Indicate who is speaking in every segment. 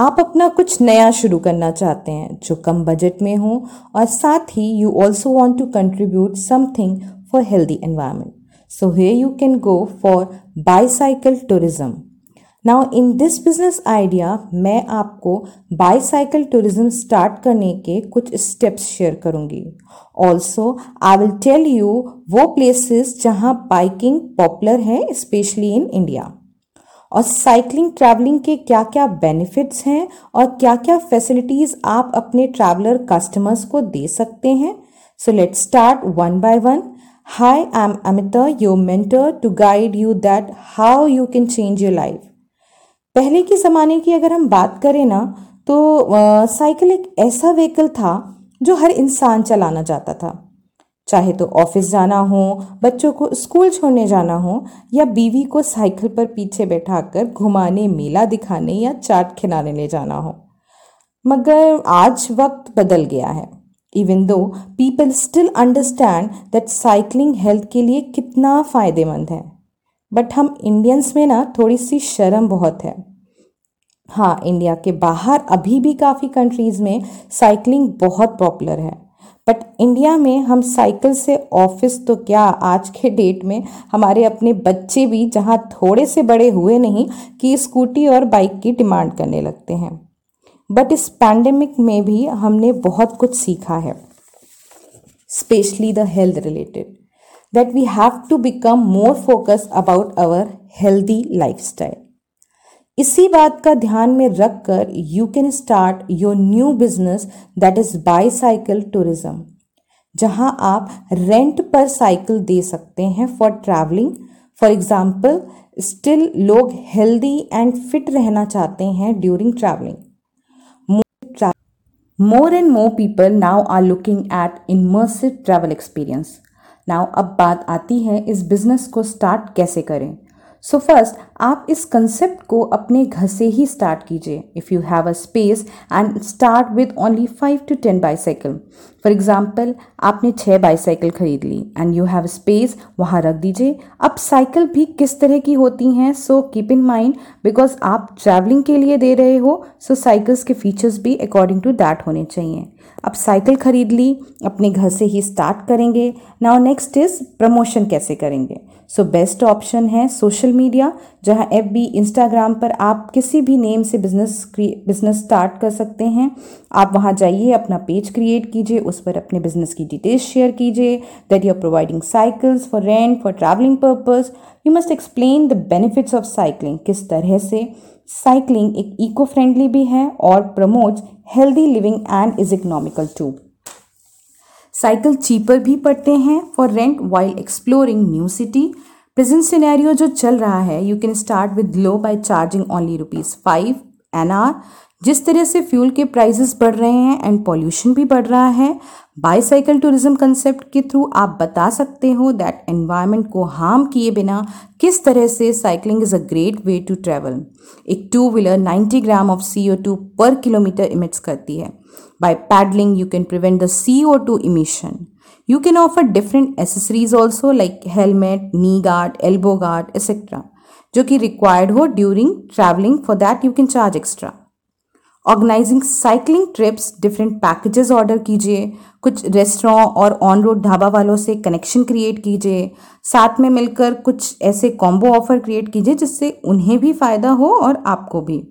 Speaker 1: आप अपना कुछ नया शुरू करना चाहते हैं, जो कम बजट में हो, और साथ ही you also want to contribute something for healthy environment so here you can go for bicycle tourism now in this business idea मैं आपको बाईसाइकिल टूरिज़्म स्टार्ट करने के कुछ स्टेप्स शेयर करूँगी. Also I will tell you वो प्लेसेस जहाँ बाइकिंग पॉपुलर है स्पेशली इन इंडिया और साइकिलिंग ट्रैवलिंग के क्या क्या बेनिफिट्स हैं और क्या क्या फैसिलिटीज़ आप अपने ट्रैवलर कस्टमर्स को दे सकते हैं? So let start one by one hi I am Amita your mentor to guide you that how you can change your life पहले के ज़माने की अगर हम बात करें ना तो साइकिल एक ऐसा व्हीकल था जो हर इंसान चलाना चाहता था। चाहे तो ऑफ़िस जाना हो, बच्चों को स्कूल छोड़ने जाना हो, या बीवी को साइकिल पर पीछे बैठाकर घुमाने, मेला दिखाने या चाट खिलाने ले जाना हो। मगर आज वक्त बदल गया है। Even though people still understand that cycling health के लिए कितना फ़ायदेमंद है। बट हम इंडियंस में ना थोड़ी सी शर्म बहुत है। हाँ इंडिया के बाहर अभी भी काफ़ी कंट्रीज़ में साइकिलिंग बहुत पॉपुलर है। बट इंडिया में हम साइकिल से ऑफ़िस तो क्या आज के डेट में हमारे अपने बच्चे भी जहाँ थोड़े से बड़े हुए नहीं कि स्कूटी और बाइक की डिमांड करने लगते हैं। बट इस पैंडेमिक में भी हमने बहुत कुछ सीखा है। Specially the health related that we have to become more focus about our healthy life style इसी बात का ध्यान में रखकर you can start your new business that is bicycle tourism जहाँ आप रेंट पर साइकिल दे सकते हैं for travelling for example still लोग हेल्दी एंड फिट रहना चाहते हैं during travelling more and more people now are looking at immersive travel experience now अब बात आती है इस बिज़नेस को स्टार्ट कैसे करें? सो फ़र्स्ट आप इस कंसेप्ट को अपने घर से ही स्टार्ट कीजिए। If you have a space and start with only five to ten bicycle for example आपने छः बाईसाइकिल खरीद ली एंड यू हैव स्पेस वहाँ रख दीजिए। अब साइकिल भी किस तरह की होती हैं? So keep in mind because आप ट्रैवलिंग के लिए दे रहे हो सो so साइकिल्स के फीचर्स भी अकॉर्डिंग टू दैट होने चाहिए। अब साइकिल खरीद ली, अपने घर से ही स्टार्ट करेंगे। नाउ नेक्स्ट इज़ प्रमोशन कैसे करेंगे? सो बेस्ट ऑप्शन है सोशल मीडिया जहाँ एफ़ बी इंस्टाग्राम पर आप किसी भी नेम से बिज़नेस बिज़नेस स्टार्ट कर सकते हैं। आप वहाँ जाइए, अपना पेज क्रिएट कीजिए, उस पर अपने बिज़नेस की डिटेल्स शेयर कीजिए that you are providing cycles for rent for travelling purpose you must explain the benefits of cycling किस तरह से। साइकिलिंग एक इको फ्रेंडली भी है और promotes healthy living and is economical to cycle cheaper भी पड़ते हैं for rent while exploring new city present scenario जो चल रहा है you can start with low by charging only rupees five N R जिस तरह से फ्यूल के प्राइसेस बढ़ रहे हैं एंड पॉल्यूशन भी बढ़ रहा है बाईसाइकिल टूरिज़्म कंसेप्ट के थ्रू आप बता सकते हो दैट एनवायरनमेंट को हार्म किए बिना किस तरह से cycling is a great way to travel एक two wheeler 90 gram of C two per kilometre emits करती है। By pedalling you can prevent the C O two emission you can offer different accessories also like helmet knee guard elbow guard etcetera जो कि required हो during travelling for that you can charge extra organising cycling trips, different packages order कीजिए, कुछ restaurant और on road dhaba वालों से connection create कीजिए, साथ में मिलकर कुछ ऐसे कॉम्बो ऑफ़र क्रिएट कीजिए जिससे उन्हें भी फ़ायदा हो और आपको भी।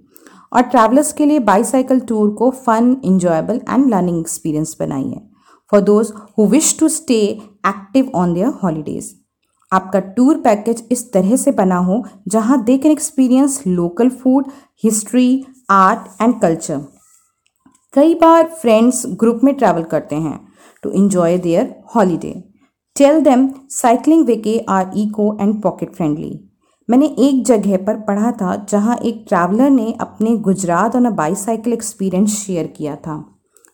Speaker 1: और ट्रैवलर्स के लिए बाईसाइकिल टूर को fun enjoyable and learning experience बनाइए। For those who wish to stay active on their holidays आपका टूर पैकेज इस तरह से बना हो जहाँ they can experience local food history art and culture. कई बार फ्रेंड्स ग्रुप में ट्रैवल करते हैं to enjoy their holiday tell them cycling vacay are eco and pocket friendly मैंने एक जगह पर पढ़ा था जहाँ एक ट्रैवलर ने अपने गुजरात और अ बाईसाइकिल एक्सपीरियंस शेयर किया था।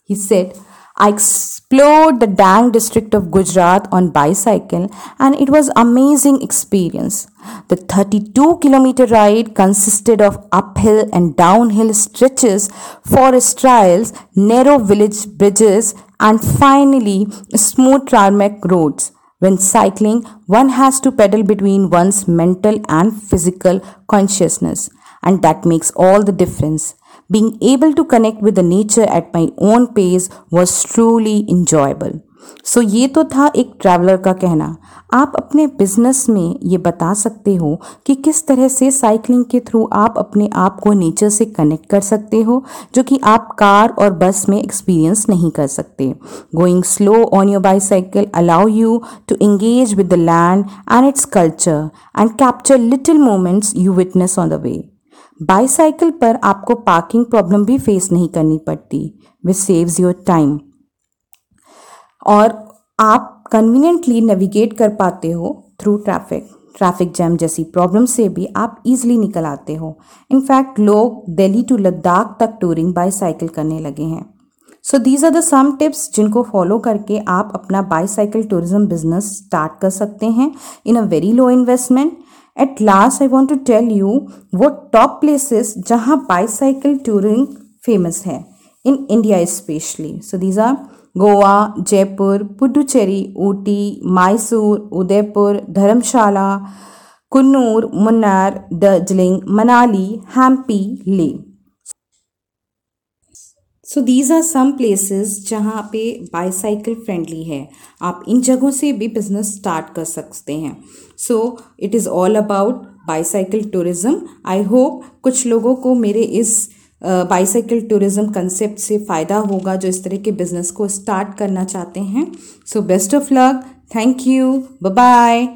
Speaker 1: He said I explored the Dang district of Gujarat on bicycle and it was amazing experience. The 32 kilometer ride consisted of uphill and downhill stretches, forest trails, narrow village bridges and finally smooth tarmac roads. When cycling, one has to pedal between one's mental and physical consciousness and that makes all the difference. Being able to connect with the nature at my own pace was truly enjoyable. So so, ये तो था एक traveller का कहना। आप अपने business में ये बता सकते हो कि किस तरह से साइकिलिंग के थ्रू आप अपने आप को नेचर से कनेक्ट कर सकते हो जो कि आप कार और बस में एक्सपीरियंस नहीं कर सकते। Going slow on your bicycle allow you to engage with the land and its culture and capture little moments you witness on the way bicycle पर आपको पार्किंग प्रॉब्लम भी फेस नहीं करनी पड़ती विच सेव्स योर टाइम और आप conveniently navigate कर पाते हो थ्रू ट्रैफ़िक ट्रैफ़िक जैम जैसी प्रॉब्लम से भी आप इजीली निकल आते हो. इनफैक्ट लोग दिल्ली टू लद्दाख तक टूरिंग बाईसाइकिल करने लगे हैं. So these are the some tips जिनको फॉलो करके आप अपना बाईसाइकिल टूरिज़्म बिज़नेस स्टार्ट कर सकते हैं in a very low investment at last I want to tell you वो टॉप प्लेसेस जहाँ बाईसाइकिल टूरिंग फ़ेमस है. In India specially so these are Goa Jaipur Puducherry Ooty Mysore Udaipur Dharamshala Coonoor Munnar Darjeeling Manali Hampi Leh so these are some places जहाँ पे bicycle friendly है। आप इन जगहों से भी business start कर सकते हैं। So it is all about bicycle tourism I hope कुछ लोगों को मेरे इस बाईसाइकिल टूरिज़्म कंसेप्ट से फ़ायदा होगा जो इस तरह के बिज़नेस को स्टार्ट करना चाहते हैं। So best of luck thank you bye